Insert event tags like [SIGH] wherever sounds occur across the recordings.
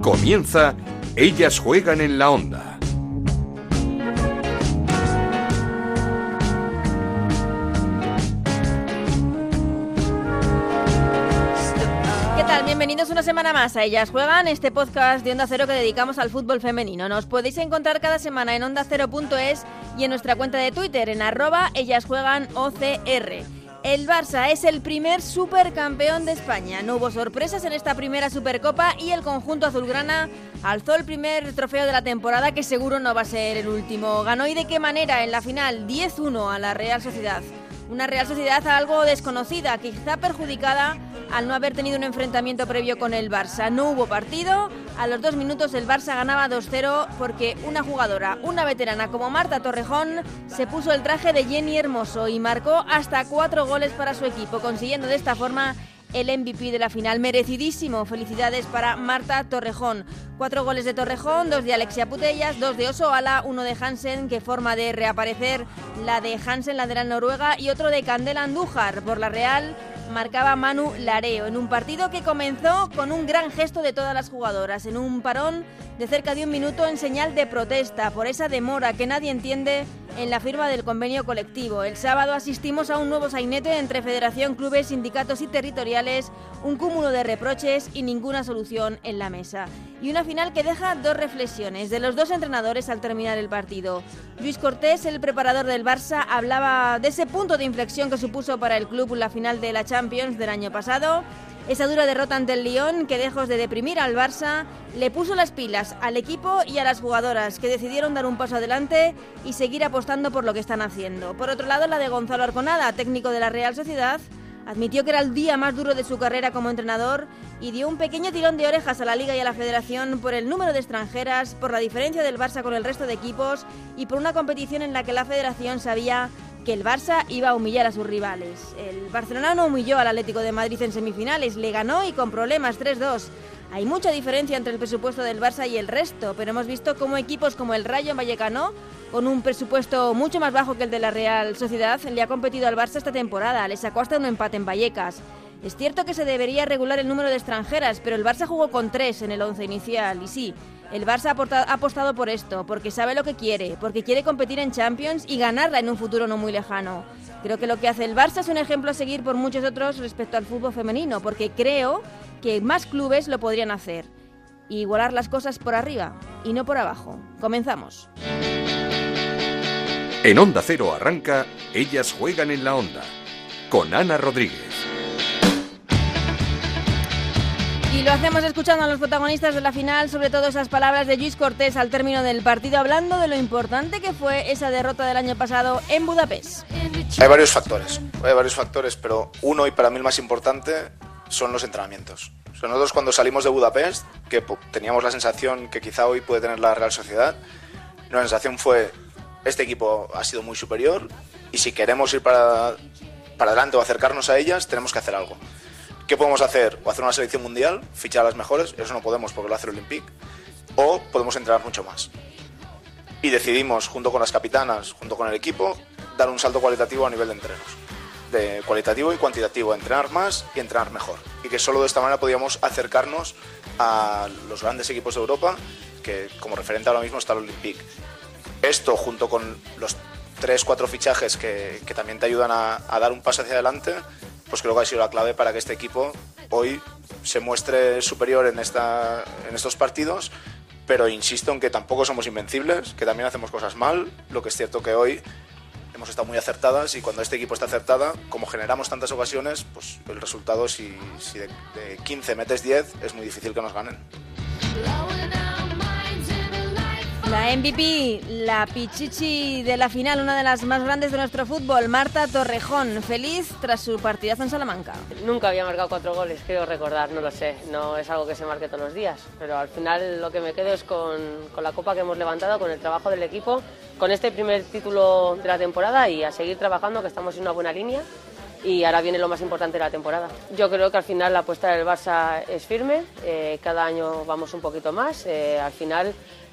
Comienza Ellas juegan en la onda. ¿Qué tal? Bienvenidos una semana más a Ellas Juegan, este podcast de Onda Cero que dedicamos al fútbol femenino. Nos podéis encontrar cada semana en ondacero.es y en nuestra cuenta de Twitter en arroba Ellas Juegan OCR. El Barça es el primer supercampeón de España. No hubo sorpresas en esta primera Supercopa y el conjunto azulgrana alzó el primer trofeo de la temporada que seguro no va a ser el último. Ganó y de qué manera en la final 10-1 a la Real Sociedad. Una Real Sociedad algo desconocida, quizá perjudicada al no haber tenido un enfrentamiento previo con el Barça. No hubo partido, a los dos minutos el Barça ganaba 2-0 porque una jugadora, una veterana como Marta Torrejón, se puso el traje de Jenny Hermoso y marcó hasta cuatro goles para su equipo, consiguiendo de esta forma el MVP de la final. Merecidísimo. Felicidades para Marta Torrejón. Cuatro goles de Torrejón, dos de Alexia Putellas, dos de Osoala, uno de Hansen, que forma de reaparecer la de Hansen, la de la Noruega, y otro de Candela Andújar. Por la Real marcaba Manu Lareo en un partido que comenzó con un gran gesto de todas las jugadoras, en un parón de cerca de un minuto en señal de protesta por esa demora que nadie entiende en la firma del convenio colectivo. El sábado asistimos a un nuevo sainete entre federación, clubes, sindicatos y territoriales, un cúmulo de reproches y ninguna solución en la mesa. Y una final que deja dos reflexiones de los dos entrenadores al terminar el partido. Luis Cortés, el preparador del Barça, hablaba de ese punto de inflexión que supuso para el club la final de la Champions del año pasado. Esa dura derrota ante el Lyon, que lejos de deprimir al Barça, le puso las pilas al equipo y a las jugadoras, que decidieron dar un paso adelante y seguir apostando por lo que están haciendo. Por otro lado, la de Gonzalo Arconada, técnico de la Real Sociedad, admitió que era el día más duro de su carrera como entrenador y dio un pequeño tirón de orejas a la liga y a la federación por el número de extranjeras, por la diferencia del Barça con el resto de equipos y por una competición en la que la federación sabía que el Barça iba a humillar a sus rivales. El Barcelona no humilló al Atlético de Madrid en semifinales, le ganó y con problemas 3-2. Hay mucha diferencia entre el presupuesto del Barça y el resto, pero hemos visto cómo equipos como el Rayo Vallecano, con un presupuesto mucho más bajo que el de la Real Sociedad, le ha competido al Barça esta temporada, le sacó hasta un empate en Vallecas. Es cierto que se debería regular el número de extranjeras, pero el Barça jugó con tres en el once inicial, y sí, el Barça ha apostado por esto, porque sabe lo que quiere, porque quiere competir en Champions y ganarla en un futuro no muy lejano. Creo que lo que hace el Barça es un ejemplo a seguir por muchos otros respecto al fútbol femenino, porque creo que más clubes lo podrían hacer. Y igualar las cosas por arriba y no por abajo. Comenzamos. En Onda Cero arranca Ellas juegan en la onda con Ana Rodríguez. Y lo hacemos escuchando a los protagonistas de la final, sobre todo esas palabras de Luis Cortés al término del partido, hablando de lo importante que fue esa derrota del año pasado en Budapest. Hay varios factores, hay varios factores, pero uno y para mí el más importante son los entrenamientos. O sea, nosotros cuando salimos de Budapest, que teníamos la sensación que quizá hoy puede tener la Real Sociedad, la sensación fue, este equipo ha sido muy superior y si queremos ir para, para adelante o acercarnos a ellas, tenemos que hacer algo. ¿Qué podemos hacer? O hacer una selección mundial, fichar a las mejores, eso no podemos porque lo hace el Olympique, o podemos entrenar mucho más. Y decidimos, junto con las capitanas, junto con el equipo, dar un salto cualitativo a nivel de entrenos. De cualitativo y cuantitativo, entrenar más y entrenar mejor. Y que solo de esta manera podíamos acercarnos a los grandes equipos de Europa, que como referente ahora mismo está el Olympique. Esto, junto con los 3-4 fichajes que, que, también te ayudan a, a dar un paso hacia adelante, pues creo que ha sido la clave para que este equipo hoy se muestre superior en, esta, en estos partidos, pero insisto en que tampoco somos invencibles, que también hacemos cosas mal, lo que es cierto que hoy hemos estado muy acertadas y cuando este equipo está acertada, como generamos tantas ocasiones, pues el resultado si, si de, de 15 metes 10 es muy difícil que nos ganen. La MVP, la pichichi de la final, una de las más grandes de nuestro fútbol, Marta Torrejón, feliz tras su partidazo en Salamanca. Nunca había marcado cuatro goles, quiero recordar, no lo sé, no es algo que se marque todos los días, pero al final lo que me quedo es con, con la copa que hemos levantado, con el trabajo del equipo, con este primer título de la temporada y a seguir trabajando, que estamos en una buena línea y ahora viene lo más importante de la temporada. Yo creo que al final la apuesta del Barça es firme, eh, cada año vamos un poquito más, eh, al final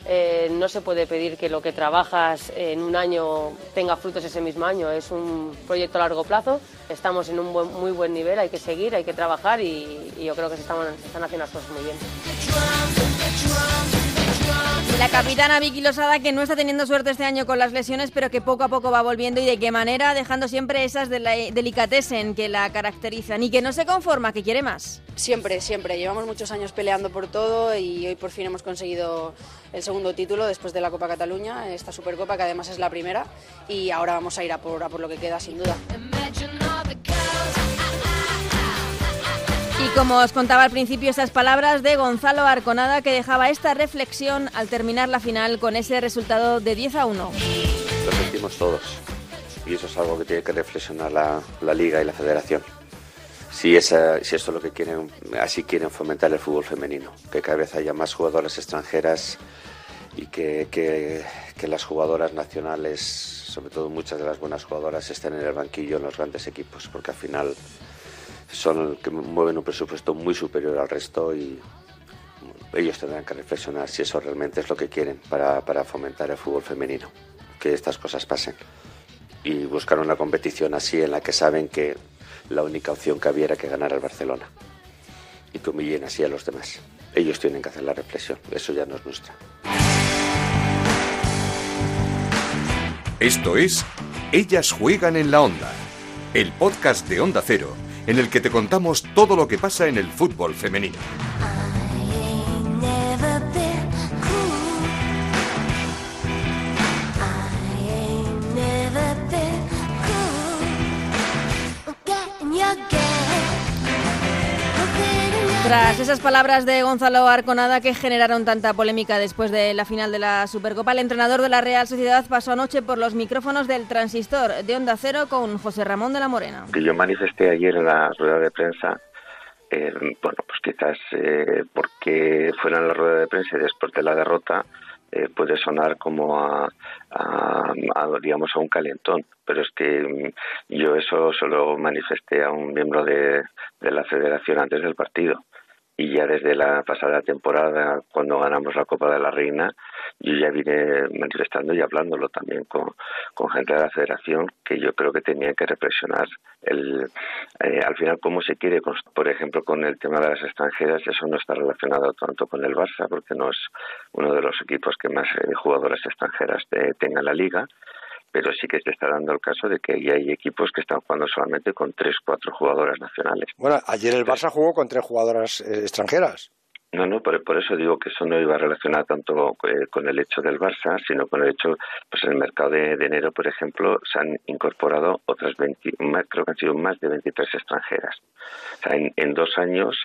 Eh, no se puede pedir que lo que trabajas en un año tenga frutos ese mismo año. Es un proyecto a largo plazo. Estamos en un muy buen nivel, hay que seguir, hay que trabajar y, yo creo que se están, se están haciendo las cosas muy bien. La capitana Vicky Losada que no está teniendo suerte este año con las lesiones, pero que poco a poco va volviendo y de qué manera, dejando siempre esas de la delicatessen que la caracterizan y que no se conforma, que quiere más. Siempre, siempre. Llevamos muchos años peleando por todo y hoy por fin hemos conseguido el segundo título después de la Copa Cataluña, esta Supercopa que además es la primera y ahora vamos a ir a por, a por lo que queda sin duda. Y como os contaba al principio, esas palabras de Gonzalo Arconada que dejaba esta reflexión al terminar la final con ese resultado de 10 a 1. Lo sentimos todos y eso es algo que tiene que reflexionar la, Liga y la Federación. Si, esa, si esto es lo que quieren, así quieren fomentar el fútbol femenino, que cada vez haya más jugadoras extranjeras y que, que, que las jugadoras nacionales, sobre todo muchas de las buenas jugadoras, estén en el banquillo en los grandes equipos, porque al final son los que mueven un presupuesto muy superior al resto y ellos tendrán que reflexionar si eso realmente es lo que quieren para, para fomentar el fútbol femenino, que estas cosas pasen. Y buscar una competición así en la que saben que la única opción que había era que ganara el Barcelona y que humillen así a los demás. Ellos tienen que hacer la reflexión, eso ya no es nuestra. Esto es Ellas juegan en la onda, el podcast de Onda Cero en el que te contamos todo lo que pasa en el fútbol femenino. Tras esas palabras de Gonzalo Arconada que generaron tanta polémica después de la final de la Supercopa, el entrenador de la Real Sociedad pasó anoche por los micrófonos del transistor de Onda Cero con José Ramón de la Morena. Yo manifesté ayer en la rueda de prensa, eh, bueno, pues quizás eh, porque fuera en la rueda de prensa y después de la derrota, eh, puede sonar como a, digamos a un calentón pero es que mm, yo eso solo manifesté a un miembro de la federación antes del partido y ya desde la pasada temporada, cuando ganamos la Copa de la Reina, yo ya vine manifestando y hablándolo también con, gente de la federación, que yo creo que tenía que reflexionar el, eh, al final cómo se quiere, por ejemplo, con el tema de las extranjeras, eso no está relacionado tanto con el Barça, porque no es uno de los equipos que más eh, jugadoras extranjeras tenga en la liga, pero sí que se está dando el caso de que ya hay equipos que están jugando solamente con tres, cuatro jugadoras nacionales. Bueno, ayer el Barça jugó con tres jugadoras eh, extranjeras. No, no, por, eso digo que eso no iba a relacionar tanto eh, con el hecho del Barça, sino con el hecho, pues en el mercado de, enero, por ejemplo, se han incorporado otras 20, creo que han sido más de 23 extranjeras. O sea, en, dos años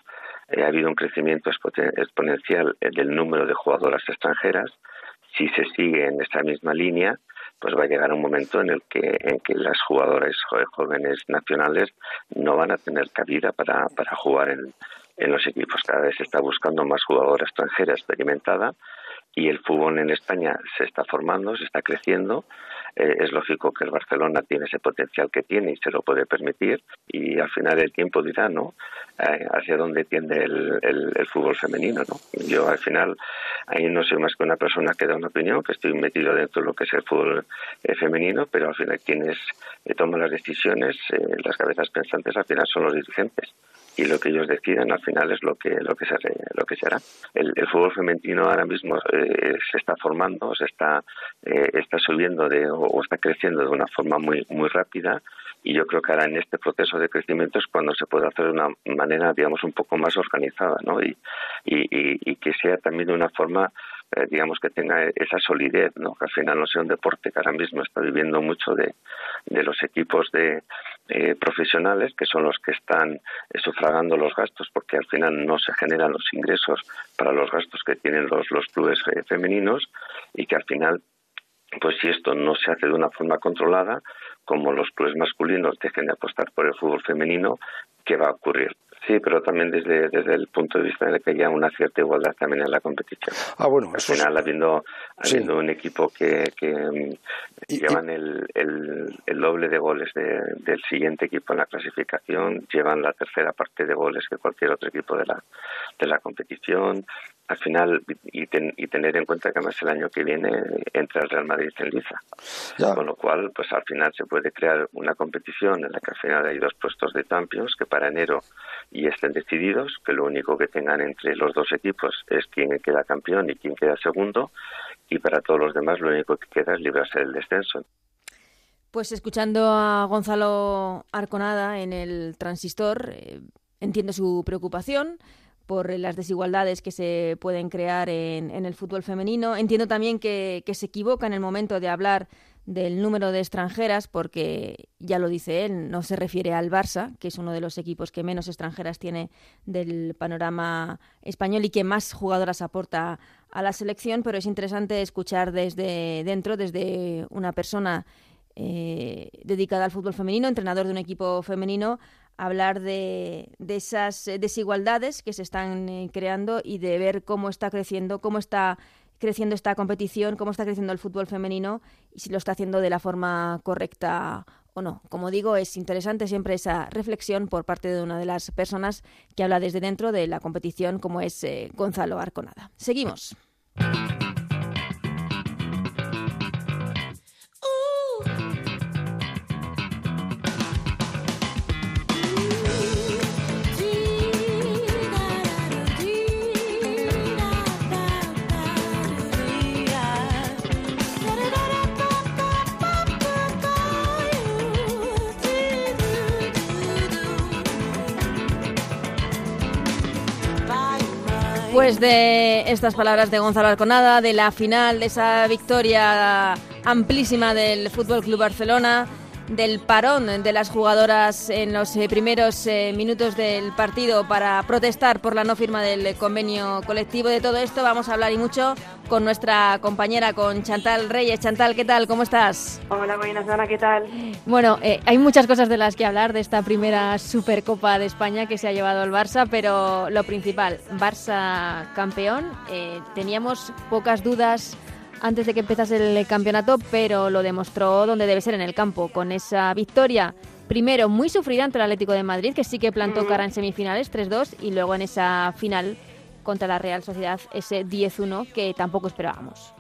eh, ha habido un crecimiento exponencial del número de jugadoras extranjeras. Si se sigue en esta misma línea, pues va a llegar un momento en el que en que las jugadoras jóvenes nacionales no van a tener cabida para, para jugar en, en los equipos. Cada vez se está buscando más jugadora extranjera experimentada y el fútbol en España se está formando, se está creciendo. Eh, es lógico que el Barcelona tiene ese potencial que tiene y se lo puede permitir y al final el tiempo dirá, ¿no? Eh, hacia dónde tiende el, el, fútbol femenino, ¿no? Yo al final ahí no soy más que una persona que da una opinión, que estoy metido dentro de lo que es el fútbol eh, femenino, pero al final quienes toman las decisiones, las cabezas pensantes al final son los dirigentes y lo que ellos decidan al final es lo que lo que se lo que se hará. El, fútbol femenino ahora mismo eh, se está formando se está eh, está subiendo de o, está creciendo de una forma muy muy rápida. Y yo creo que ahora en este proceso de crecimiento es cuando se puede hacer de una manera digamos un poco más organizada no y, y que sea también de una forma eh, digamos que tenga esa solidez, ¿no? que al final no sea un deporte que ahora mismo está viviendo mucho de, los equipos de eh, profesionales que son los que están eh, sufragando los gastos porque al final no se generan los ingresos para los gastos que tienen los, los clubes femeninos y que al final pues si esto no se hace de una forma controlada, como los clubes masculinos dejen de apostar por el fútbol femenino, ¿qué va a ocurrir? Sí, pero también desde, desde el punto de vista de que haya una cierta igualdad también en la competición. Ah, bueno, Al final, habiendo, habiendo un equipo que, que mm, llevan El, el, el, doble de goles del siguiente equipo en la clasificación, llevan la tercera parte de goles que cualquier otro equipo de la, de la competición, al final y, tener en cuenta que además el año que viene entra el Real Madrid en liza. Con lo cual, pues al final se puede crear una competición en la que al final hay dos puestos de Champions que para enero y estén decididos, que lo único que tengan entre los dos equipos es quién queda campeón y quién queda segundo y para todos los demás lo único que queda es librarse del descenso. Pues escuchando a Gonzalo Arconada en el transistor, eh, entiendo su preocupación por las desigualdades que se pueden crear en, el fútbol femenino. Entiendo también que, se equivoca en el momento de hablar del número de extranjeras, porque ya lo dice él, no se refiere al Barça, que es uno de los equipos que menos extranjeras tiene del panorama español y que más jugadoras aporta a la selección, pero es interesante escuchar desde dentro, desde una persona eh, dedicada al fútbol femenino, entrenador de un equipo femenino, hablar de, esas eh, desigualdades que se están eh, creando y de ver cómo está creciendo, cómo está creciendo esta competición, cómo está creciendo el fútbol femenino y si lo está haciendo de la forma correcta o no. Como digo, es interesante siempre esa reflexión por parte de una de las personas que habla desde dentro de la competición, como es Gonzalo Arconada. Seguimos. Después de estas palabras de Gonzalo Alconada, de la final, de esa victoria amplísima del Fútbol Club Barcelona, del parón de las jugadoras en los eh, primeros eh, minutos del partido para protestar por la no firma del convenio colectivo. De todo esto vamos a hablar y mucho con nuestra compañera, con Chantal Reyes. Chantal, ¿qué tal? ¿Cómo estás? Hola, buenas, Ana, ¿qué tal? Bueno, eh, hay muchas cosas de las que hablar de esta primera Supercopa de España que se ha llevado el Barça, pero lo principal, Barça campeón. teníamos pocas dudas antes de que empezase el campeonato, pero lo demostró donde debe ser en el campo, con esa victoria. Primero, muy sufrida ante el Atlético de Madrid, que sí que plantó cara en semifinales, 3-2, y luego en esa final contra la Real Sociedad, ese 10-1 que tampoco esperábamos.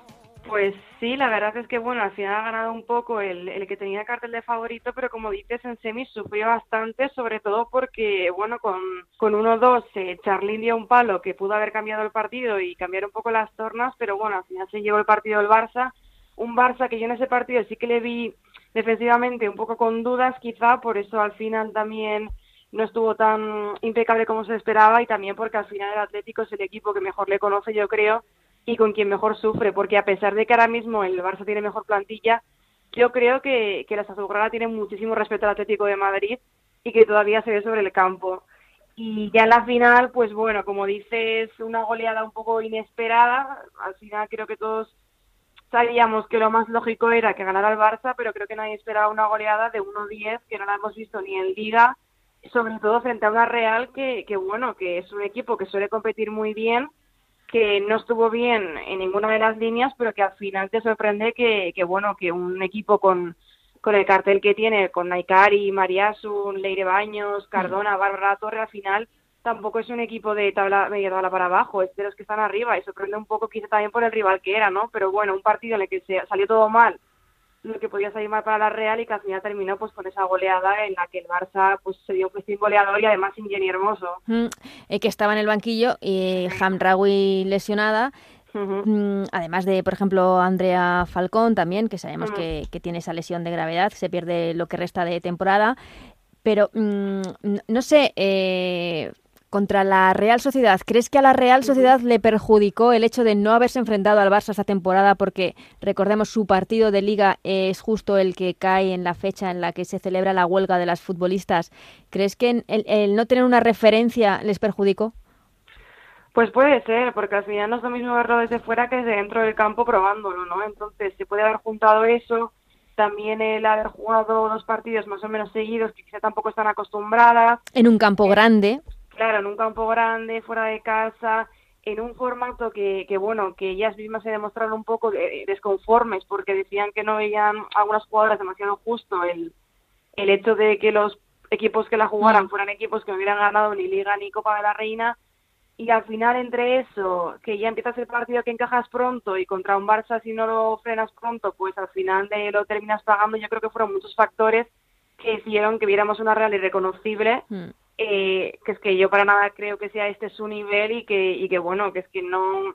Pues sí, la verdad es que bueno, al final ha ganado un poco el, el que tenía cartel de favorito, pero como dices, en semis sufrió bastante, sobre todo porque, bueno, con, con 1-2 eh, Charlín dio un palo que pudo haber cambiado el partido y cambiar un poco las tornas, pero bueno, al final se llevó el partido el Barça, un Barça que yo en ese partido sí que le vi defensivamente un poco con dudas quizá, por eso al final también no estuvo tan impecable como se esperaba y también porque al final el Atlético es el equipo que mejor le conoce, yo creo, y con quien mejor sufre, porque a pesar de que ahora mismo el Barça tiene mejor plantilla, yo creo que, que la Azulgrana tiene muchísimo respeto al Atlético de Madrid y que todavía se ve sobre el campo. Y ya en la final, pues bueno, como dices, una goleada un poco inesperada. Al final creo que todos sabíamos que lo más lógico era que ganara el Barça, pero creo que nadie esperaba una goleada de 1-10, que no la hemos visto ni en Liga, sobre todo frente a una Real que, que, bueno, que es un equipo que suele competir muy bien que no estuvo bien en ninguna de las líneas, pero que al final te sorprende que, que bueno, que un equipo con, con el cartel que tiene, con Naikari, Mariasun, Leire Baños, Cardona, Bárbara Torre, al final tampoco es un equipo de tabla media tabla para abajo, es de los que están arriba y sorprende un poco quizá también por el rival que era, ¿no? Pero bueno, un partido en el que se salió todo mal lo que podía salir mal para la Real y que al final terminó pues con esa goleada en la que el Barça pues se dio un goleador y además sin Jenny Hermoso. Mm, eh, que estaba en el banquillo y Hamraoui lesionada. Mm, además de, por ejemplo, Andrea Falcón también, que sabemos que, que, tiene esa lesión de gravedad, se pierde lo que resta de temporada. Pero mm, no sé, eh, contra la Real Sociedad. ¿Crees que a la Real Sociedad le perjudicó el hecho de no haberse enfrentado al Barça esta temporada? Porque recordemos su partido de liga es justo el que cae en la fecha en la que se celebra la huelga de las futbolistas. ¿Crees que el, no tener una referencia les perjudicó? Pues puede ser, porque al final no es lo mismo verlo desde fuera que desde dentro del campo probándolo, ¿no? Entonces se puede haber juntado eso, también el haber jugado dos partidos más o menos seguidos que quizá tampoco están acostumbradas. En un campo grande claro, en un campo grande, fuera de casa, en un formato que, que bueno, que ellas mismas se demostraron un poco desconformes porque decían que no veían algunas jugadoras demasiado justo el, el hecho de que los equipos que la jugaran mm. fueran equipos que no hubieran ganado ni Liga ni Copa de la Reina y al final entre eso, que ya empiezas el partido que encajas pronto y contra un Barça si no lo frenas pronto, pues al final de lo terminas pagando, yo creo que fueron muchos factores que hicieron que viéramos una Real irreconocible, mm. Eh, que es que yo para nada creo que sea este su nivel y que, y que bueno, que es que no,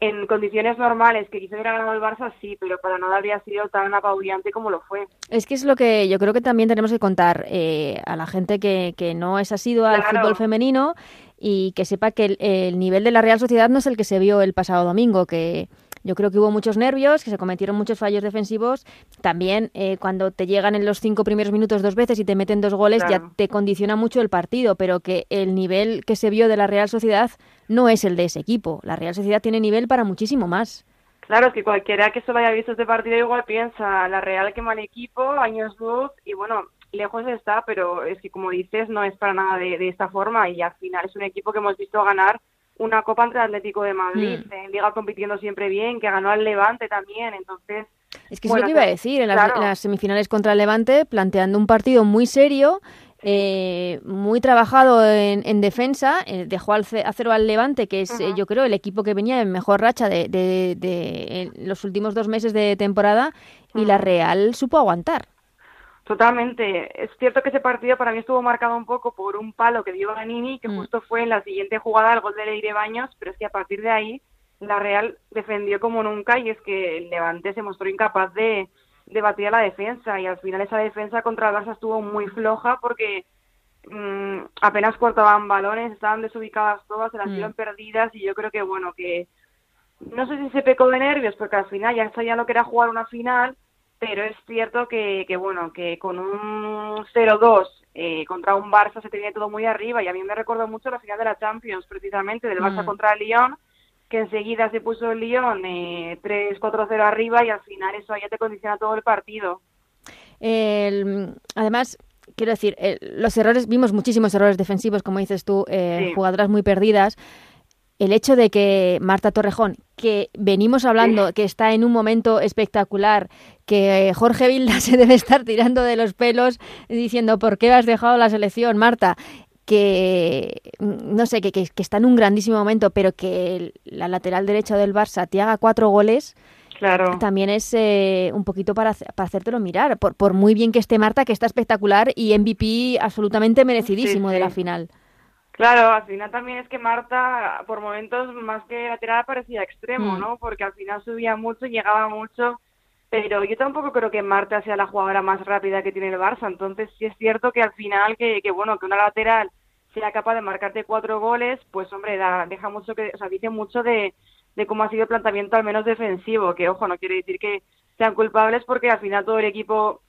en condiciones normales, que quizá hubiera ganado el Barça, sí, pero para nada habría sido tan apabullante como lo fue. Es que es lo que yo creo que también tenemos que contar eh, a la gente que, que no es asiduo al fútbol femenino y que sepa que el, el, nivel de la Real Sociedad no es el que se vio el pasado domingo, que yo creo que hubo muchos nervios, que se cometieron muchos fallos defensivos. También eh, cuando te llegan en los cinco primeros minutos dos veces y te meten dos goles, ya te condiciona mucho el partido, pero que el nivel que se vio de la Real Sociedad no es el de ese equipo. La Real Sociedad tiene nivel para muchísimo más. Claro, es que cualquiera que solo haya visto este partido igual piensa, la Real que mal equipo, años luz, y bueno, lejos está, pero es que como dices, no es para nada de, de esta forma y al final es un equipo que hemos visto ganar una Copa entre Atlético de Madrid, mm. en Liga compitiendo siempre bien, que ganó al Levante también, entonces... Es que es lo que iba a decir, en las, semifinales contra el Levante, planteando un partido muy serio, eh, muy trabajado en, defensa, eh, dejó al a cero al Levante, que es, eh, yo creo, el equipo que venía en mejor racha de, de, los últimos dos meses de temporada, y la Real supo aguantar. Totalmente. Es cierto que ese partido para mí estuvo marcado un poco por un palo que dio Ganini, que mm. justo fue en la siguiente jugada el gol de Leire Baños, pero es que a partir de ahí la Real defendió como nunca y es que el Levante se mostró incapaz de, de batir a la defensa y al final esa defensa contra el Barça estuvo muy floja porque mm, apenas cortaban balones, estaban desubicadas todas, se las dieron mm. perdidas y yo creo que bueno, que no sé si se pecó de nervios porque al final ya sabía lo que era jugar una final pero es cierto que, que bueno, que con un 0-2 eh, contra un Barça se tenía todo muy arriba y a mí me recuerda mucho la final de la Champions, precisamente, del Barça mm. contra el Lyon, que enseguida se puso el Lyon eh, 3-4-0 arriba y al final eso ya te condiciona todo el partido. además, quiero decir, los errores, vimos muchísimos errores defensivos, como dices tú, eh, jugadoras muy perdidas el hecho de que Marta Torrejón, que venimos hablando, que está en un momento espectacular, que Jorge Vilda [LAUGHS] se debe estar tirando de los pelos diciendo ¿por qué has dejado la selección, Marta? que no sé, que, que, está en un grandísimo momento, pero que la lateral derecha del Barça te haga cuatro goles, claro. también es eh, un poquito para, para hacértelo mirar, por, por muy bien que esté Marta, que está espectacular y MVP absolutamente merecidísimo de la final. Claro, al final también es que Marta, por momentos, más que lateral, parecía extremo, mm. ¿no? Porque al final subía mucho, llegaba mucho, pero yo tampoco creo que Marta sea la jugadora más rápida que tiene el Barça, entonces sí es cierto que al final, que, que bueno, que una lateral sea capaz de marcarte cuatro goles, pues hombre, da, deja mucho que, o sea, dice mucho de, de cómo ha sido el planteamiento al menos defensivo, que ojo, no quiere decir que sean culpables porque al final todo el equipo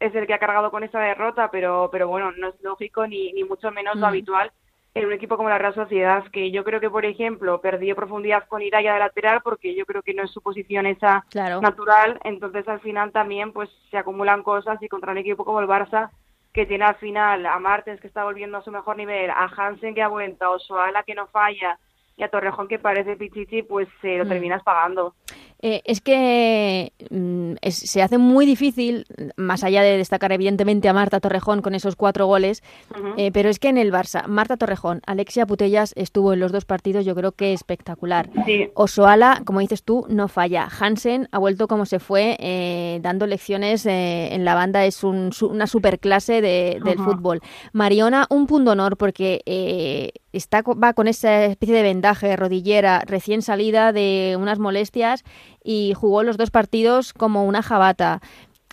es el que ha cargado con esa derrota, pero, pero bueno, no es lógico ni, ni mucho menos lo mm. habitual en un equipo como la Real Sociedad, que yo creo que, por ejemplo, perdió profundidad con Iraya de lateral porque yo creo que no es su posición esa natural, entonces al final también pues se acumulan cosas y contra un equipo como el Barça que tiene al final a Martens que está volviendo a su mejor nivel, a Hansen que ha vuelto, a Osoala que no falla y a Torrejón que parece pichichi, pues se lo mm. terminas pagando. Eh, es que mm, se hace muy difícil, más allá de destacar evidentemente a Marta Torrejón con esos cuatro goles, eh, pero es que en el Barça, Marta Torrejón, Alexia Putellas estuvo en los dos partidos, yo creo que espectacular. Osoala, como dices tú, no falla. Hansen ha vuelto como se fue, eh, dando lecciones en la banda, es un, una superclase de, del fútbol. Mariona, un punto honor porque está, va con esa especie de vendaje rodillera recién salida de unas molestias y jugó los dos partidos como una jabata.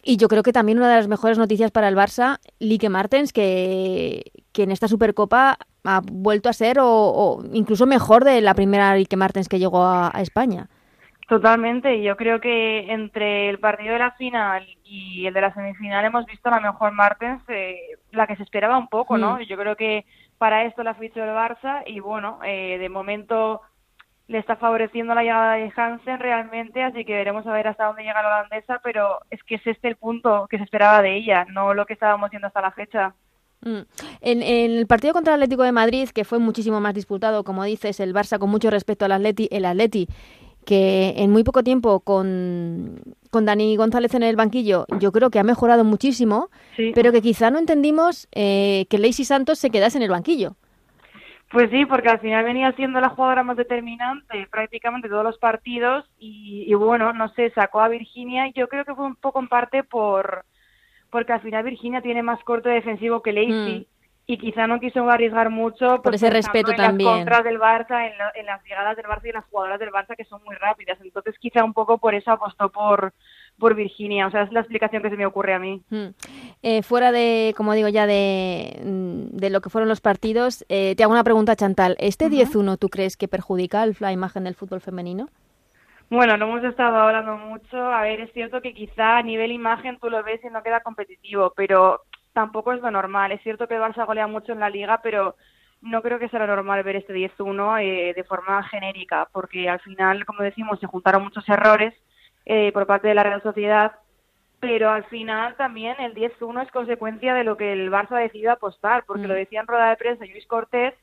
Y yo creo que también una de las mejores noticias para el Barça, Lique Martens, que, que en esta Supercopa ha vuelto a ser o, incluso mejor de la primera Lique Martens que llegó a, España. Totalmente, yo creo que entre el partido de la final y el de la semifinal hemos visto la mejor Martens, eh, la que se esperaba un poco, ¿no? Mm. Yo creo que para esto la fichó el Barça y bueno, eh, de momento le está favoreciendo la llegada de Hansen realmente, así que veremos a ver hasta dónde llega la holandesa, pero es que es este el punto que se esperaba de ella, no lo que estábamos viendo hasta la fecha. Mm. En, el partido contra el Atlético de Madrid, que fue muchísimo más disputado, como dices, el Barça con mucho respeto al Atleti, el Atleti, que en muy poco tiempo con, con Dani González en el banquillo, yo creo que ha mejorado muchísimo, pero que quizá no entendimos eh, que Lacey Santos se quedase en el banquillo. Pues sí, porque al final venía siendo la jugadora más determinante prácticamente todos los partidos y, bueno, no sé, sacó a Virginia y yo creo que fue un poco en parte por porque al final Virginia tiene más corte defensivo que Lacey mm. y quizá no quiso arriesgar mucho por ese respeto en también. Las contras del Barça, en, las llegadas del Barça y en las jugadoras del Barça que son muy rápidas, entonces quizá un poco por eso apostó por por Virginia. O sea, es la explicación que se me ocurre a mí. Mm. Eh, fuera de, como digo ya, de, mm, de, lo que fueron los partidos, eh, te hago una pregunta, Chantal. ¿Este 10-1 tú crees que perjudica la imagen del fútbol femenino? Bueno, lo hemos estado hablando mucho. A ver, es cierto que quizá a nivel imagen tú lo ves y no queda competitivo, pero tampoco es lo normal. Es cierto que el Barça golea mucho en la liga, pero no creo que sea lo normal ver este 10-1 eh, de forma genérica, porque al final, como decimos, se juntaron muchos errores eh, por parte de la Real Sociedad, pero al final también el 10-1 es consecuencia de lo que el Barça ha decidido apostar, porque mm. lo decía en rueda de prensa Luis Cortés,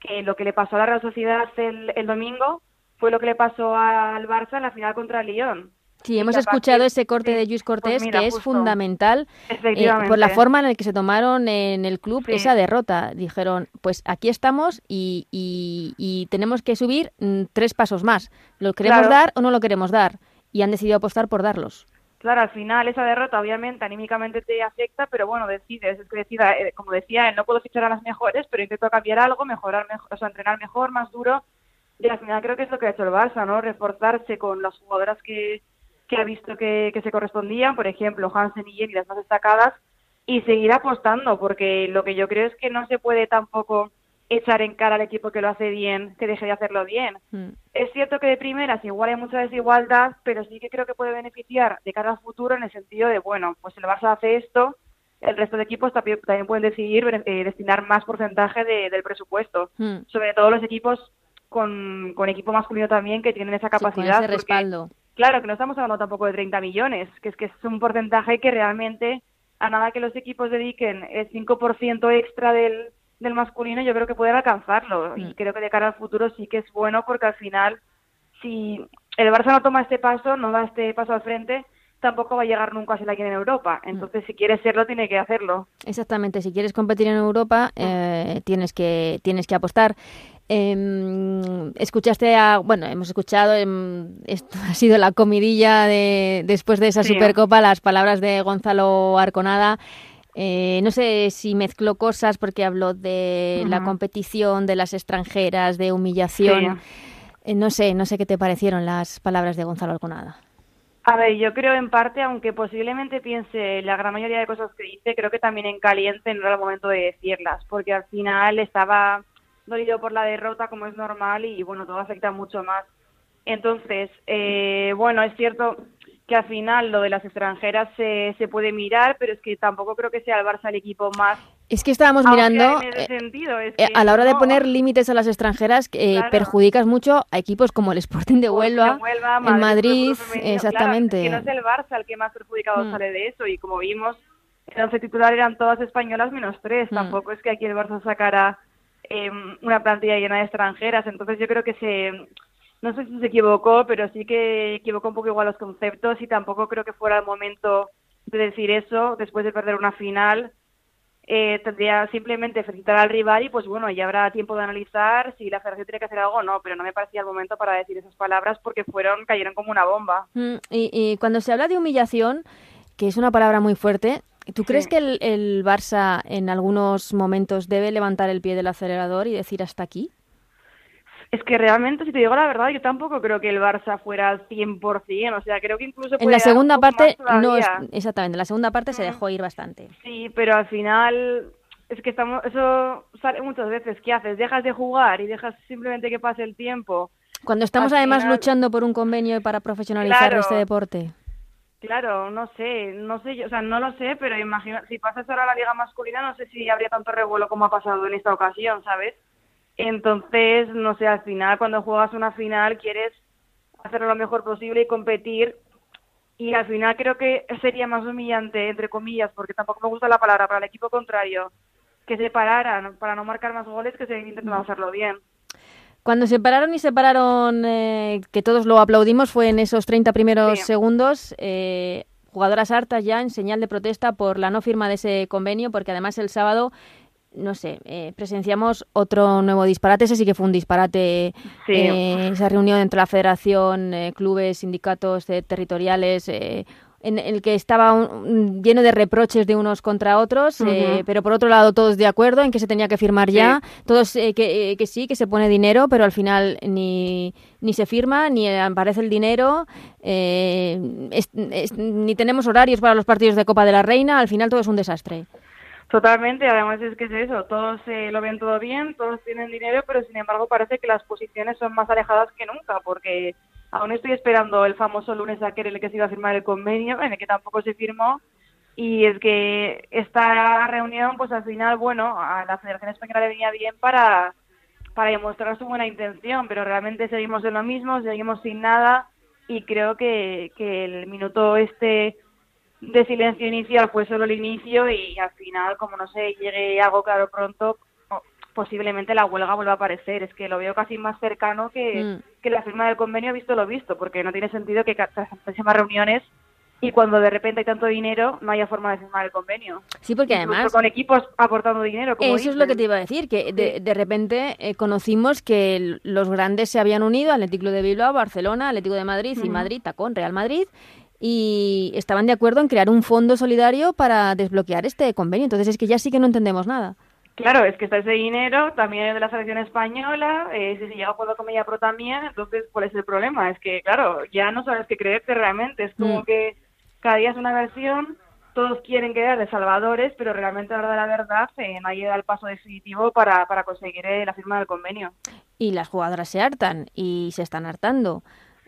que lo que le pasó a la Real Sociedad el, el domingo fue lo que le pasó al Barça en la final contra el Lyon. Sí, hemos escuchado ese corte de Luis pues Cortés que es fundamental eh, por la forma en la que se tomaron en el club esa derrota. Dijeron, pues aquí estamos y, y, tenemos que subir mm, tres pasos más. ¿Lo queremos dar o no lo queremos dar? Y han decidido apostar por darlos. Claro, al final esa derrota obviamente anímicamente te afecta, pero bueno, decides, es que decida, eh, como decía no puedo fichar a las mejores, pero intento cambiar algo, mejorar, mejor, o sea, entrenar mejor, más duro, y al final creo que es lo que ha hecho el Barça, ¿no? Reforzarse con las jugadoras que, que ha visto que, que se correspondían, por ejemplo, Hansen y Jenny, las más destacadas, y seguir apostando, porque lo que yo creo es que no se puede tampoco echar en cara al equipo que lo hace bien, que deje de hacerlo bien. Mm. Es cierto que de primeras igual hay mucha desigualdad, pero sí que creo que puede beneficiar de cara al futuro en el sentido de, bueno, pues el Barça hace esto, el resto de equipos también, pueden decidir eh, destinar más porcentaje del presupuesto, mm. sobre todo los equipos con, con, equipo masculino también que tienen esa capacidad. ese respaldo. claro, que no estamos hablando tampoco de 30 millones, que es que es un porcentaje que realmente a nada que los equipos dediquen el 5% extra del del masculino yo creo que pueden alcanzarlo y mm. creo que de cara al futuro sí que es bueno porque al final si el Barça no toma este paso, no da este paso al frente, tampoco va a llegar nunca a ser alguien en Europa. Mm. Entonces, si quieres serlo, tiene que hacerlo. Exactamente. Si quieres competir en Europa, mm. eh, tienes que tienes que apostar. Em, escuchaste a, bueno, hemos escuchado, em, esto [LAUGHS] ha sido la comidilla de después de esa Supercopa, las palabras de Gonzalo Arconada. Eh, no sé si mezcló cosas porque habló de la competición, de las extranjeras, de humillación. Eh, no sé, no sé qué te parecieron las palabras de Gonzalo Alconada. A ver, yo creo en parte, aunque posiblemente piense la gran mayoría de cosas que dice, creo que también en caliente no era el momento de decirlas, porque al final estaba dolido por la derrota, como es normal, y bueno, todo afecta mucho más. Entonces, eh, bueno, es cierto, que al final lo de las extranjeras se, se puede mirar, pero es que tampoco creo que sea el Barça el equipo más es que estábamos mirando, eh, eh, a la hora de poner límites a las extranjeras, eh, perjudicas mucho a equipos como el Sporting de Huelva, en Madrid, exactamente. que no es el Barça el que más perjudicado mm. sale de eso, y como vimos, el once titular eran todas españolas menos tres, mm. tampoco es que aquí el Barça sacara em, una plantilla llena de extranjeras, entonces yo creo que se no sé si se equivocó, pero sí que equivocó un poco igual los conceptos y tampoco creo que fuera el momento de decir eso después de perder una final. Eh, tendría simplemente felicitar al rival y pues bueno, ya habrá tiempo de analizar si la federación tiene que hacer algo o no, pero no me parecía el momento para decir esas palabras porque fueron, cayeron como una bomba. Mm, y, cuando se habla de humillación, que es una palabra muy fuerte, ¿tú crees que el, el Barça en algunos momentos debe levantar el pie del acelerador y decir hasta aquí? Es que realmente, si te digo la verdad, yo tampoco creo que el Barça fuera al 100%, o sea, creo que incluso... En la segunda parte, no, exactamente, en la segunda parte se dejó ir bastante. Sí, pero al final, es que estamos, eso sale muchas veces, ¿qué haces? Dejas de jugar y dejas simplemente que pase el tiempo. Cuando estamos además luchando por un convenio para profesionalizar este deporte. Claro, no sé, no sé, o sea, no lo sé, pero imagino, si pasas ahora a la liga masculina, no sé si habría tanto revuelo como ha pasado en esta ocasión, ¿sabes? Entonces, no sé, al final cuando juegas una final quieres hacerlo lo mejor posible y competir y al final creo que sería más humillante, entre comillas, porque tampoco me gusta la palabra, para el equipo contrario, que se pararan para no marcar más goles que se intentando mm. hacerlo bien. Cuando se pararon y se pararon, eh, que todos lo aplaudimos, fue en esos 30 primeros segundos, eh, jugadoras hartas ya en señal de protesta por la no firma de ese convenio, porque además el sábado no sé, eh, presenciamos otro nuevo disparate. Ese sí que fue un disparate. Eh, esa reunión entre la federación, eh, clubes, sindicatos territoriales, en el que estaba lleno de reproches de unos contra otros, pero por otro lado todos de acuerdo en que se tenía que firmar ya, todos que, que, sí, que se pone dinero, pero al final ni, ni se firma, ni aparece el dinero, ni tenemos horarios para los partidos de Copa de la Reina, al final todo es un desastre. Totalmente, además es que es eso, todos eh, lo ven todo bien, todos tienen dinero, pero sin embargo parece que las posiciones son más alejadas que nunca, porque aún estoy esperando el famoso lunes aquel en el que se iba a firmar el convenio, en el que tampoco se firmó, y es que esta reunión, pues al final, bueno, a la Federación Española le venía bien para, para demostrar su buena intención, pero realmente seguimos en lo mismo, seguimos sin nada, y creo que, que el minuto este de silencio inicial fue solo el inicio y al final, como no sé, llegue algo claro pronto, posiblemente la huelga vuelva a aparecer. Es que lo veo casi más cercano que, mm. que la firma del convenio visto lo visto, porque no tiene sentido que se más reuniones y cuando de repente hay tanto dinero no haya forma de firmar el convenio. Sí, porque además... Con equipos aportando dinero. Como eso es lo que te iba a decir, que de, de repente eh, conocimos que los grandes se habían unido, Atlético de Bilbao, Barcelona, Atlético de Madrid y Madrid, Tacón, Real Madrid, y estaban de acuerdo en crear un fondo solidario para desbloquear este convenio. Entonces es que ya sí que no entendemos nada. Claro, es que está ese dinero también de la selección española, eh, si se llega a acuerdo con ella Pro también, entonces ¿cuál es el problema? Es que, claro, ya no sabes qué creerte realmente, es como mm. que cada día es una versión, todos quieren quedar de salvadores, pero realmente a la hora de la verdad eh, no ha llegado el paso definitivo para, para conseguir eh, la firma del convenio. Y las jugadoras se hartan y se están hartando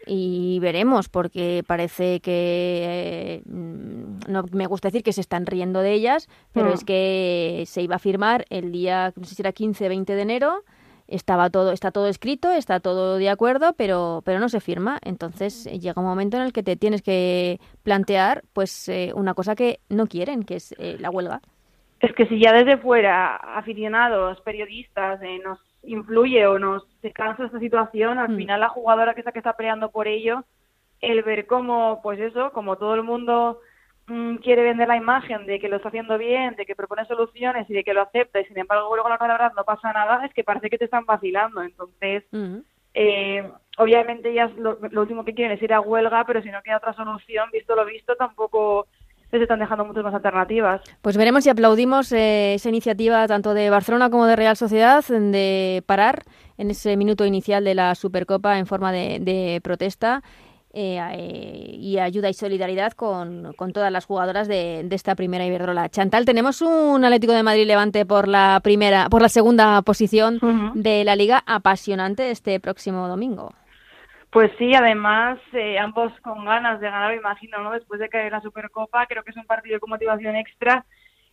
y veremos porque parece que mm, no me gusta decir que se están riendo de ellas pero mm. es que se iba a firmar el día no sé si era 15 20 de enero estaba todo está todo escrito está todo de acuerdo pero pero no se firma entonces eh, llega un momento en el que te tienes que plantear pues eh, una cosa que no quieren que es eh, la huelga es que si ya desde fuera aficionados periodistas nos influye o nos cansa esta situación, al mm. final la jugadora que está, que está peleando por ello, el ver cómo, pues eso, como todo el mundo mm, quiere vender la imagen de que lo está haciendo bien, de que propone soluciones y de que lo acepta y sin embargo luego la verdad no pasa nada, es que parece que te están vacilando. Entonces, mm. eh, obviamente ellas lo, lo, último que quieren es ir a huelga, pero si no queda otra solución, visto lo visto, tampoco se están dejando muchas más alternativas. Pues veremos si aplaudimos eh, esa iniciativa tanto de Barcelona como de Real Sociedad de parar en ese minuto inicial de la Supercopa en forma de, protesta. Eh, eh, y ayuda y solidaridad con, todas las jugadoras de, esta primera Iberdrola. Chantal, tenemos un Atlético de Madrid Levante por la primera, por la segunda posición de la liga apasionante este próximo domingo. Pues sí, además, eh, ambos con ganas de ganar, me imagino, ¿no? Después de caer la Supercopa, creo que es un partido con motivación extra.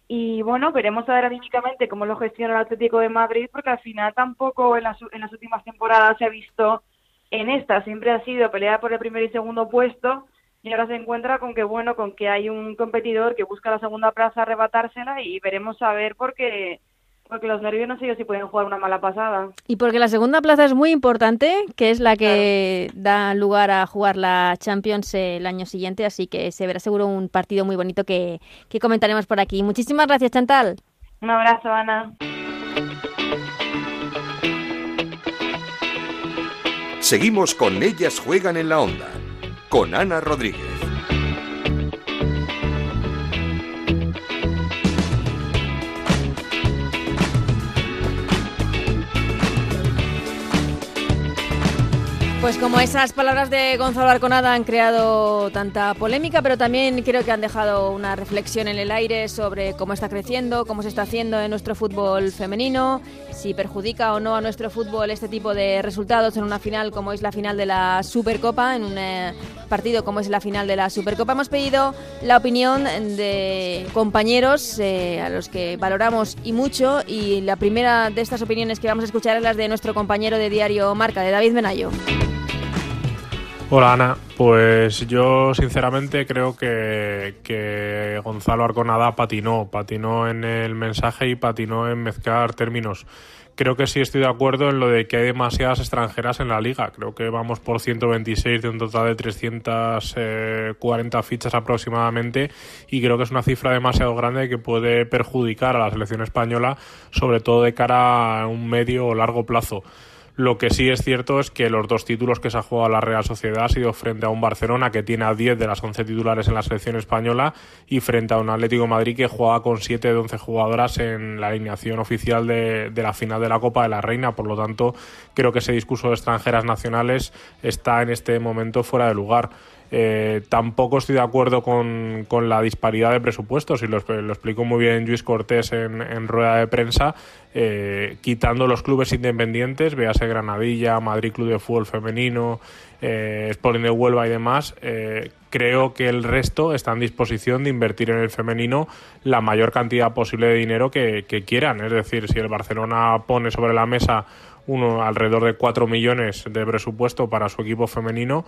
Y bueno, veremos a ver anímicamente cómo lo gestiona el Atlético de Madrid, porque al final tampoco en las, en las últimas temporadas se ha visto en esta. Siempre ha sido pelear por el primer y segundo puesto, y ahora se encuentra con que, bueno, con que hay un competidor que busca la segunda plaza arrebatársela, y veremos a ver porque porque los nervios no sé si pueden jugar una mala pasada. Y porque la segunda plaza es muy importante, que es la que da lugar a jugar la Champions el año siguiente, así que se verá seguro un partido muy bonito que, que comentaremos por aquí. Muchísimas gracias, Chantal. Un abrazo, Ana. Seguimos con Ellas Juegan en la Onda, con Ana Rodríguez. Pues como esas palabras de Gonzalo Arconada han creado tanta polémica, pero también creo que han dejado una reflexión en el aire sobre cómo está creciendo, cómo se está haciendo en nuestro fútbol femenino, si perjudica o no a nuestro fútbol este tipo de resultados en una final como es la final de la Supercopa, en un eh, partido como es la final de la Supercopa. Hemos pedido la opinión de compañeros eh, a los que valoramos y mucho y la primera de estas opiniones que vamos a escuchar es la de nuestro compañero de diario Marca, de David Benayo. Hola Ana, pues yo sinceramente creo que, Gonzalo Arconada patinó, patinó en el mensaje y patinó en mezclar términos. creo que sí estoy de acuerdo en lo de que hay demasiadas extranjeras en la liga. Creo que vamos por 126 de un total de 340 fichas aproximadamente y creo que es una cifra demasiado grande que puede perjudicar a la selección española, sobre todo de cara a un medio o largo plazo. Lo que sí es cierto es que los dos títulos que se ha jugado la Real Sociedad ha sido frente a un Barcelona que tiene a 10 de las 11 titulares en la selección española y frente a un Atlético Madrid que juega con 7 de 11 jugadoras en la alineación oficial de, de la final de la Copa de la Reina. Por lo tanto, creo que ese discurso de extranjeras nacionales está en este momento fuera de lugar. Eh, tampoco estoy de acuerdo con, la disparidad de presupuestos y lo, lo explicó muy bien Luis Cortés en, rueda de prensa, eh, quitando los clubes independientes, véase Granadilla, Madrid Club de Fútbol Femenino, eh, Sporting de Huelva y demás, eh, creo que el resto está en disposición de invertir en el femenino la mayor cantidad posible de dinero que, quieran. Es decir, si el Barcelona pone sobre la mesa uno alrededor de 4 millones de presupuesto para su equipo femenino,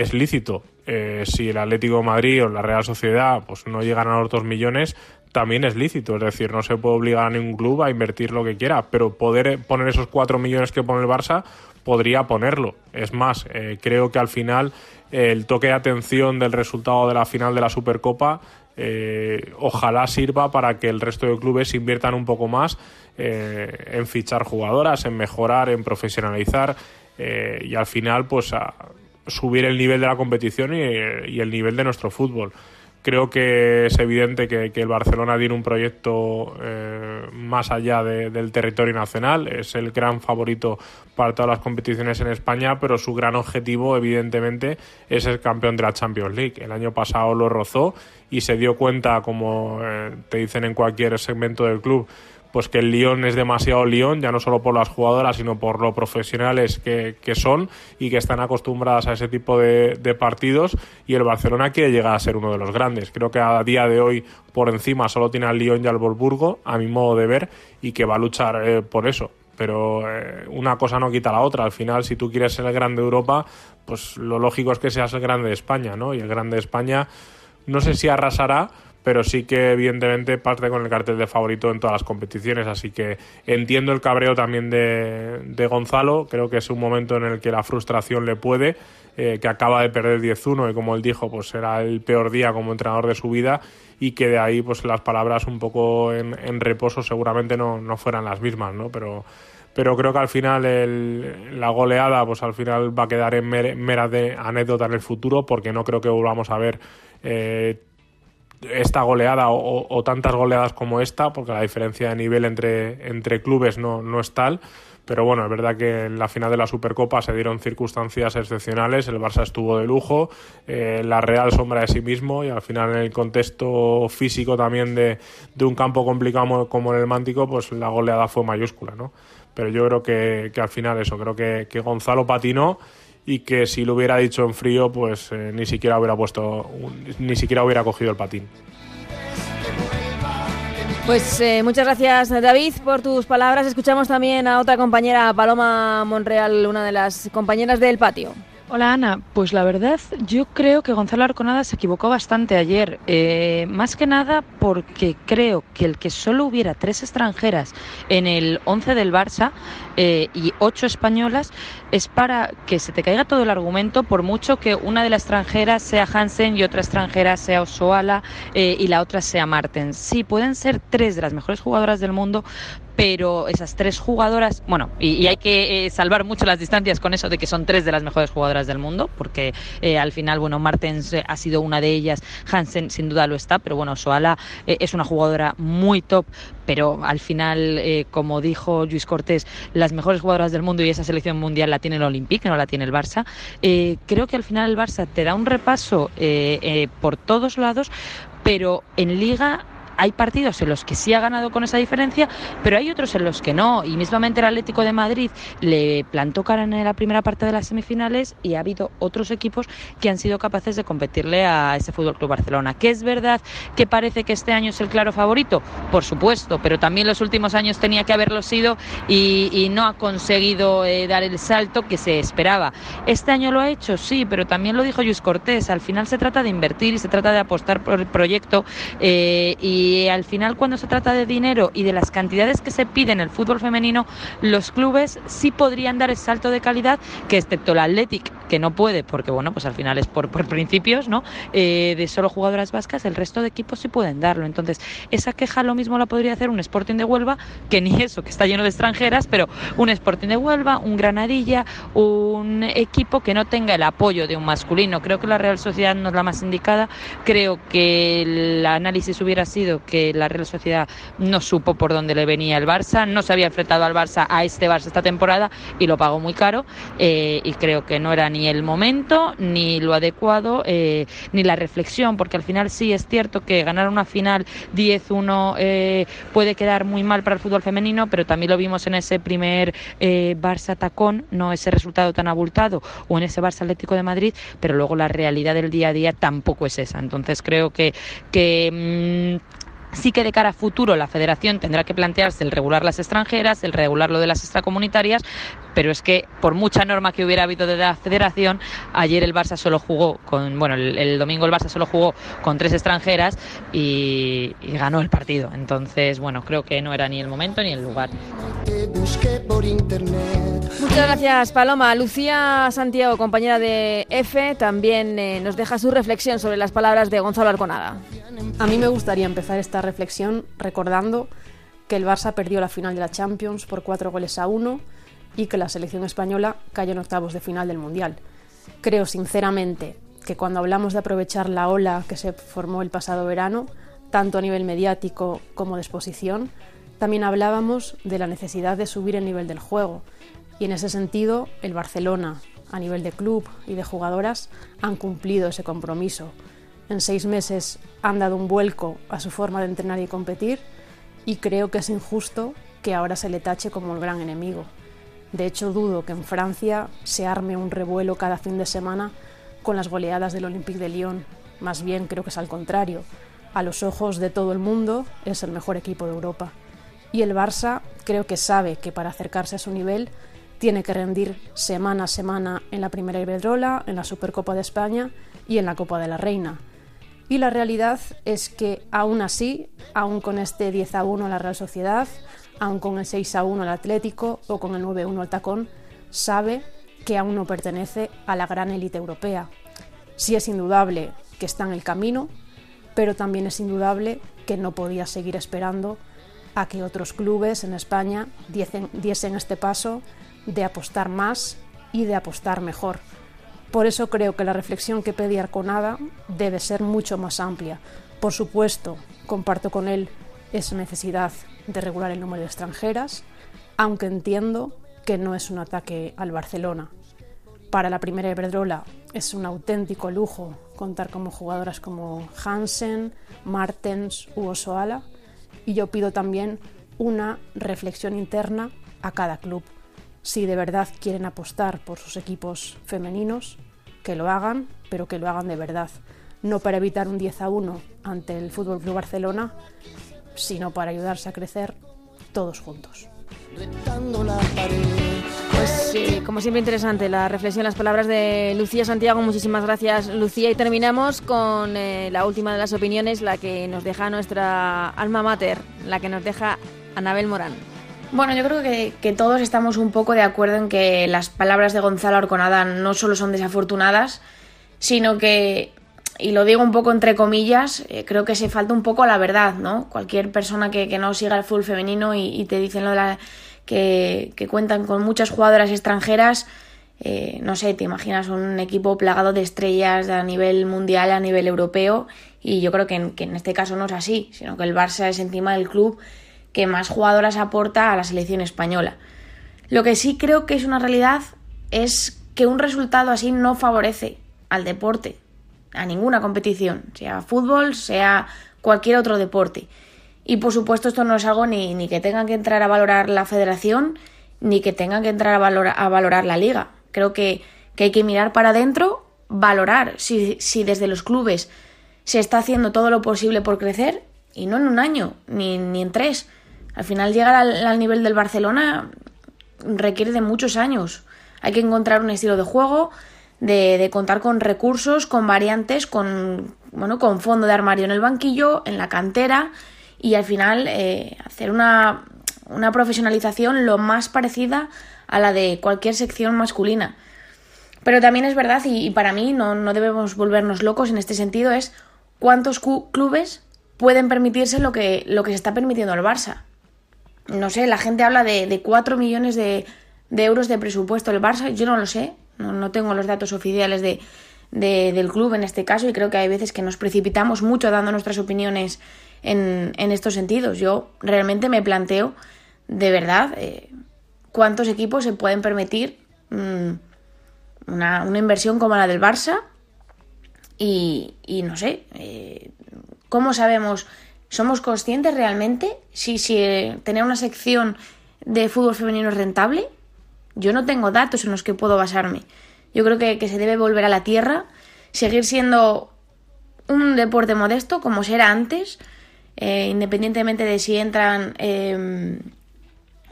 es lícito. Eh, si el Atlético de Madrid o la Real Sociedad pues no llegan a los dos millones, también es lícito. Es decir, no se puede obligar a ningún club a invertir lo que quiera, pero poder poner esos cuatro millones que pone el Barça, podría ponerlo. Es más, eh, creo que al final el toque de atención del resultado de la final de la Supercopa eh, ojalá sirva para que el resto de clubes inviertan un poco más en fichar jugadoras, en mejorar, en profesionalizar y al final pues subir el nivel de la competición y, el nivel de nuestro fútbol. Creo que es evidente que, el Barcelona tiene un proyecto eh, más allá del territorio nacional, es el gran favorito para todas las competiciones en España, pero su gran objetivo, evidentemente, es el campeón de la Champions League. El año pasado lo rozó y se dio cuenta, como eh, te dicen en cualquier segmento del club, pues que el Lyon es demasiado Lyon, ya no solo por las jugadoras, sino por lo profesionales que, son y que están acostumbradas a ese tipo de, partidos. Y el Barcelona quiere llegar a ser uno de los grandes. Creo que a día de hoy, por encima, solo tiene al Lyon y al Wolfsburgo, a mi modo de ver, y que va a luchar eh, por eso. Pero eh, una cosa no quita la otra. Al final, si tú quieres ser el grande de Europa, pues lo lógico es que seas el grande de España, ¿no? Y el grande de España, no sé si arrasará pero sí que evidentemente parte con el cartel de favorito en todas las competiciones, así que entiendo el cabreo también de, Gonzalo, creo que es un momento en el que la frustración le puede, eh, que acaba de perder 10-1 y como él dijo, pues será el peor día como entrenador de su vida y que de ahí pues las palabras un poco en, reposo seguramente no, no, fueran las mismas, ¿no? Pero pero creo que al final el, la goleada pues al final va a quedar en mera de anécdota en el futuro porque no creo que volvamos a ver eh, esta goleada o, tantas goleadas como esta, porque la diferencia de nivel entre, entre clubes no, no es tal. Pero bueno, es verdad que en la final de la Supercopa se dieron circunstancias excepcionales, el Barça estuvo de lujo, eh, la Real sombra de sí mismo y al final en el contexto físico también de, de un campo complicado como el Mántico, pues la goleada fue mayúscula, ¿no? Pero yo creo que, que al final eso, creo que, que Gonzalo patinó y que si lo hubiera dicho en frío, pues eh, ni siquiera hubiera puesto, ni siquiera hubiera cogido el patín. Pues eh, muchas gracias David por tus palabras. Escuchamos también a otra compañera, Paloma Monreal, una de las compañeras del patio. Hola Ana, pues la verdad yo creo que Gonzalo Arconada se equivocó bastante ayer, eh, más que nada porque creo que el que solo hubiera tres extranjeras en el 11 del Barça eh, y ocho españolas es para que se te caiga todo el argumento por mucho que una de las extranjeras sea Hansen y otra extranjera sea Osoala eh, y la otra sea Martens. Sí, pueden ser tres de las mejores jugadoras del mundo, pero esas tres jugadoras, bueno, y, hay que eh, salvar mucho las distancias con eso de que son tres de las mejores jugadoras del mundo, porque eh, al final, bueno, Martens eh, ha sido una de ellas, Hansen sin duda lo está, pero bueno, Soala es una jugadora muy top, pero al final, como dijo Luis Cortés, las mejores jugadoras del mundo y esa selección mundial la tiene el Olympique, no la tiene el Barça. creo que al final el Barça te da un repaso por todos lados, pero en liga hay partidos en los que sí ha ganado con esa diferencia, pero hay otros en los que no. Y mismamente el Atlético de Madrid le plantó cara en la primera parte de las semifinales y ha habido otros equipos que han sido capaces de competirle a ese Fútbol Club Barcelona. ¿Que es verdad que parece que este año es el claro favorito? Por supuesto, pero también los últimos años tenía que haberlo sido y, no ha conseguido eh, dar el salto que se esperaba. Este año lo ha hecho, sí, pero también lo dijo Luis Cortés. Al final se trata de invertir y se trata de apostar por el proyecto eh, y Y al final cuando se trata de dinero y de las cantidades que se piden en el fútbol femenino, los clubes sí podrían dar el salto de calidad que excepto el Athletic, que no puede, porque bueno, pues al final es por, principios, ¿no? Eh, de solo jugadoras vascas, el resto de equipos sí pueden darlo. Entonces, esa queja lo mismo la podría hacer un Sporting de Huelva, que ni eso, que está lleno de extranjeras, pero un Sporting de Huelva, un Granadilla, un equipo que no tenga el apoyo de un masculino. Creo que la Real Sociedad no es la más indicada. Creo que el análisis hubiera sido que la Real Sociedad no supo por dónde le venía el Barça, no se había enfrentado al Barça a este Barça esta temporada y lo pagó muy caro. Eh, y creo que no era ni el momento, ni lo adecuado, eh, ni la reflexión, porque al final sí es cierto que ganar una final 10-1 eh, puede quedar muy mal para el fútbol femenino, pero también lo vimos en ese primer Barça tacón, no ese resultado tan abultado, o en ese Barça Atlético de Madrid, pero luego la realidad del día a día tampoco es esa. Entonces creo que, que mm, Sí que de cara a futuro la federación tendrá que plantearse el regular las extranjeras, el regular lo de las extracomunitarias, pero es que por mucha norma que hubiera habido de la federación, ayer el Barça solo jugó con, bueno, el, domingo el Barça solo jugó con tres extranjeras y, ganó el partido. Entonces, bueno, creo que no era ni el momento ni el lugar. Muchas gracias, Paloma. Lucía Santiago, compañera de F, también eh, nos deja su reflexión sobre las palabras de Gonzalo Arconada. A mí me gustaría empezar esta reflexión recordando que el Barça perdió la final de la Champions por cuatro goles a uno y que la selección española cayó en octavos de final del Mundial. Creo sinceramente que cuando hablamos de aprovechar la ola que se formó el pasado verano, tanto a nivel mediático como de exposición, también hablábamos de la necesidad de subir el nivel del juego. Y en ese sentido, el Barcelona, a nivel de club y de jugadoras, han cumplido ese compromiso en seis meses han dado un vuelco a su forma de entrenar y competir y creo que es injusto que ahora se le tache como el gran enemigo. De hecho, dudo que en Francia se arme un revuelo cada fin de semana con las goleadas del Olympique de Lyon. Más bien creo que es al contrario. A los ojos de todo el mundo es el mejor equipo de Europa. Y el Barça creo que sabe que para acercarse a su nivel tiene que rendir semana a semana en la Primera Iberdrola, en la Supercopa de España y en la Copa de la Reina. Y la realidad es que aún así, aún con este 10 a 1 la Real Sociedad, aún con el 6 a 1 el Atlético o con el 9 a 1 el Tacón, sabe que aún no pertenece a la gran élite europea. Sí es indudable que está en el camino, pero también es indudable que no podía seguir esperando a que otros clubes en España diesen, diesen este paso de apostar más y de apostar mejor. Por eso creo que la reflexión que pedí Arconada debe ser mucho más amplia. Por supuesto, comparto con él esa necesidad de regular el número de extranjeras, aunque entiendo que no es un ataque al Barcelona. Para la primera Iberdrola es un auténtico lujo contar con jugadoras como Hansen, Martens u Osoala y yo pido también una reflexión interna a cada club si de verdad quieren apostar por sus equipos femeninos, que lo hagan, pero que lo hagan de verdad. No para evitar un 10 a 1 ante el Fútbol Club Barcelona, sino para ayudarse a crecer todos juntos. Pues sí, como siempre interesante la reflexión, las palabras de Lucía Santiago. Muchísimas gracias, Lucía. Y terminamos con eh, la última de las opiniones, la que nos deja nuestra alma mater, la que nos deja Anabel Morán. Bueno, yo creo que, todos estamos un poco de acuerdo en que las palabras de Gonzalo Arconada no solo son desafortunadas, sino que, y lo digo un poco entre comillas, eh, creo que se falta un poco la verdad, ¿no? Cualquier persona que, no siga el fútbol femenino y, te dicen la, que, cuentan con muchas jugadoras extranjeras, eh, no sé, te imaginas un equipo plagado de estrellas a nivel mundial, a nivel europeo, y yo creo que que en este caso no es así, sino que el Barça es encima del club que más jugadoras aporta a la selección española. Lo que sí creo que es una realidad es que un resultado así no favorece al deporte, a ninguna competición, sea fútbol, sea cualquier otro deporte. Y por supuesto esto no es algo ni, ni que tengan que entrar a valorar la federación, ni que tengan que entrar a, valorar, a valorar la liga. Creo que, que, hay que mirar para adentro, valorar si, si desde los clubes se está haciendo todo lo posible por crecer, y no en un año, ni, ni en tres, al final llegar al, nivel del Barcelona requiere de muchos años. Hay que encontrar un estilo de juego, de, contar con recursos, con variantes, con, bueno, con fondo de armario en el banquillo, en la cantera y al final eh, hacer una, una profesionalización lo más parecida a la de cualquier sección masculina. Pero también es verdad, y, para mí no, no, debemos volvernos locos en este sentido, es cuántos clubes pueden permitirse lo que, lo que se está permitiendo al Barça. No sé, la gente habla de, de 4 millones de, de, euros de presupuesto el Barça, yo no lo sé, no, no tengo los datos oficiales de, del club en este caso y creo que hay veces que nos precipitamos mucho dando nuestras opiniones en, en estos sentidos. Yo realmente me planteo de verdad eh, cuántos equipos se pueden permitir mm, una, una, inversión como la del Barça y, y no sé, eh, ¿cómo sabemos? ¿Somos conscientes realmente si, si eh, tener una sección de fútbol femenino es rentable? Yo no tengo datos en los que puedo basarme. Yo creo que, que se debe volver a la tierra, seguir siendo un deporte modesto como será antes, eh, independientemente de si entran eh,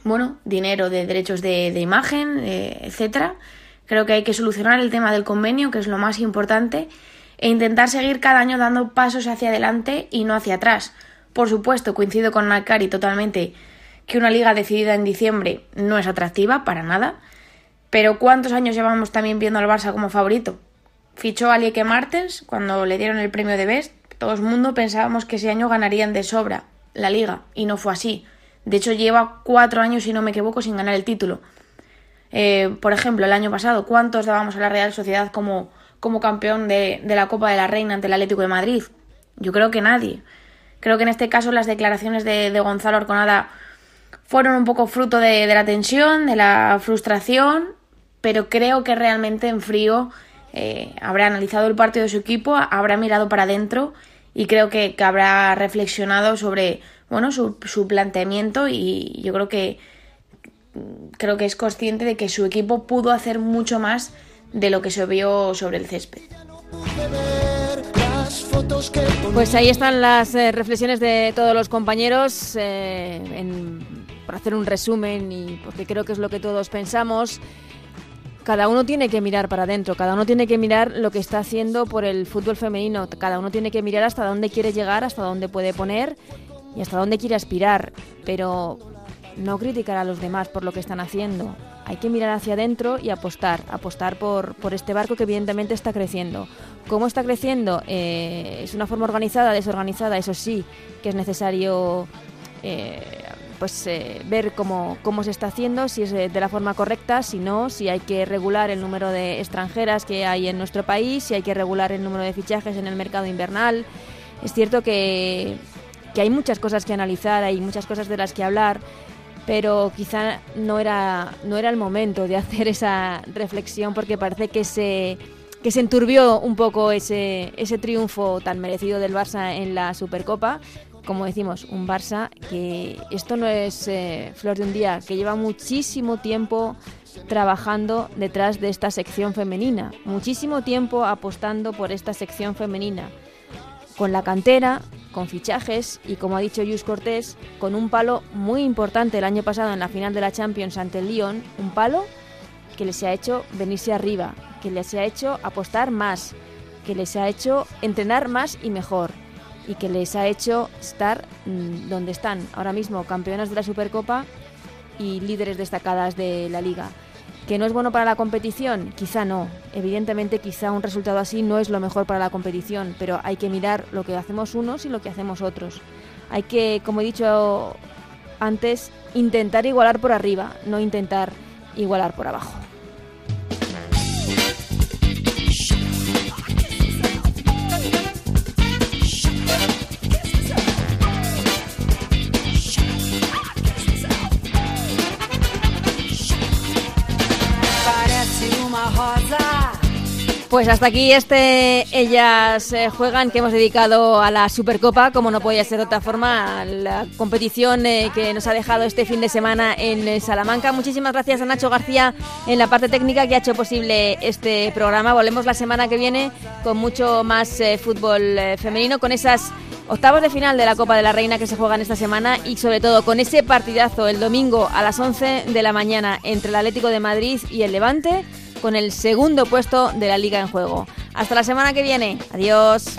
bueno, dinero de derechos de, de imagen, eh, etcétera. Creo que hay que solucionar el tema del convenio, que es lo más importante, e intentar seguir cada año dando pasos hacia adelante y no hacia atrás. Por supuesto, coincido con Nakari totalmente que una liga decidida en diciembre no es atractiva para nada, pero ¿cuántos años llevamos también viendo al Barça como favorito? Fichó a Lieke Martens cuando le dieron el premio de Best. Todo el mundo pensábamos que ese año ganarían de sobra la liga y no fue así. De hecho, lleva cuatro años, si no me equivoco, sin ganar el título. Eh, por ejemplo, el año pasado, ¿cuántos dábamos a la Real Sociedad como, como campeón de, de, la Copa de la Reina ante el Atlético de Madrid? Yo creo que nadie. Creo que en este caso las declaraciones de, de Gonzalo Arconada fueron un poco fruto de, de, la tensión, de la frustración, pero creo que realmente en frío eh, habrá analizado el partido de su equipo, habrá mirado para adentro y creo que, que habrá reflexionado sobre bueno, su, su planteamiento y yo creo que creo que es consciente de que su equipo pudo hacer mucho más de lo que se vio sobre el césped. Pues ahí están las eh, reflexiones de todos los compañeros eh, en, por hacer un resumen y porque creo que es lo que todos pensamos. Cada uno tiene que mirar para adentro, cada uno tiene que mirar lo que está haciendo por el fútbol femenino, cada uno tiene que mirar hasta dónde quiere llegar, hasta dónde puede poner y hasta dónde quiere aspirar, pero no criticar a los demás por lo que están haciendo. Hay que mirar hacia adentro y apostar, apostar por, por este barco que evidentemente está creciendo. ¿Cómo está creciendo? Eh, ¿Es una forma organizada, desorganizada? Eso sí, que es necesario eh, pues eh, ver cómo, cómo se está haciendo, si es de la forma correcta, si no, si hay que regular el número de extranjeras que hay en nuestro país, si hay que regular el número de fichajes en el mercado invernal. Es cierto que que hay muchas cosas que analizar, hay muchas cosas de las que hablar, pero quizá no era, no era el momento de hacer esa reflexión porque parece que se, que se enturbió un poco ese, ese triunfo tan merecido del Barça en la Supercopa. Como decimos, un Barça que esto no es eh, flor de un día, que lleva muchísimo tiempo trabajando detrás de esta sección femenina, muchísimo tiempo apostando por esta sección femenina, con la cantera, con fichajes y, como ha dicho Jus Cortés, con un palo muy importante el año pasado en la final de la Champions ante el Lyon, un palo que les ha hecho venirse arriba, que les ha hecho apostar más, que les ha hecho entrenar más y mejor y que les ha hecho estar mmm, donde están ahora mismo, campeonas de la Supercopa y líderes destacadas de la liga. ¿Que no es bueno para la competición? Quizá no. Evidentemente quizá un resultado así no es lo mejor para la competición, pero hay que mirar lo que hacemos unos y lo que hacemos otros. Hay que, como he dicho antes, intentar igualar por arriba, no intentar igualar por abajo. Pues hasta aquí este Ellas eh, Juegan que hemos dedicado a la Supercopa, como no podía ser de otra forma, la competición eh, que nos ha dejado este fin de semana en eh, Salamanca. Muchísimas gracias a Nacho García en la parte técnica que ha hecho posible este programa. Volvemos la semana que viene con mucho más eh, fútbol femenino, con esas octavos de final de la Copa de la Reina que se juegan esta semana y sobre todo con ese partidazo el domingo a las 11 de la mañana entre el Atlético de Madrid y el Levante con el segundo puesto de la liga en juego. Hasta la semana que viene. Adiós.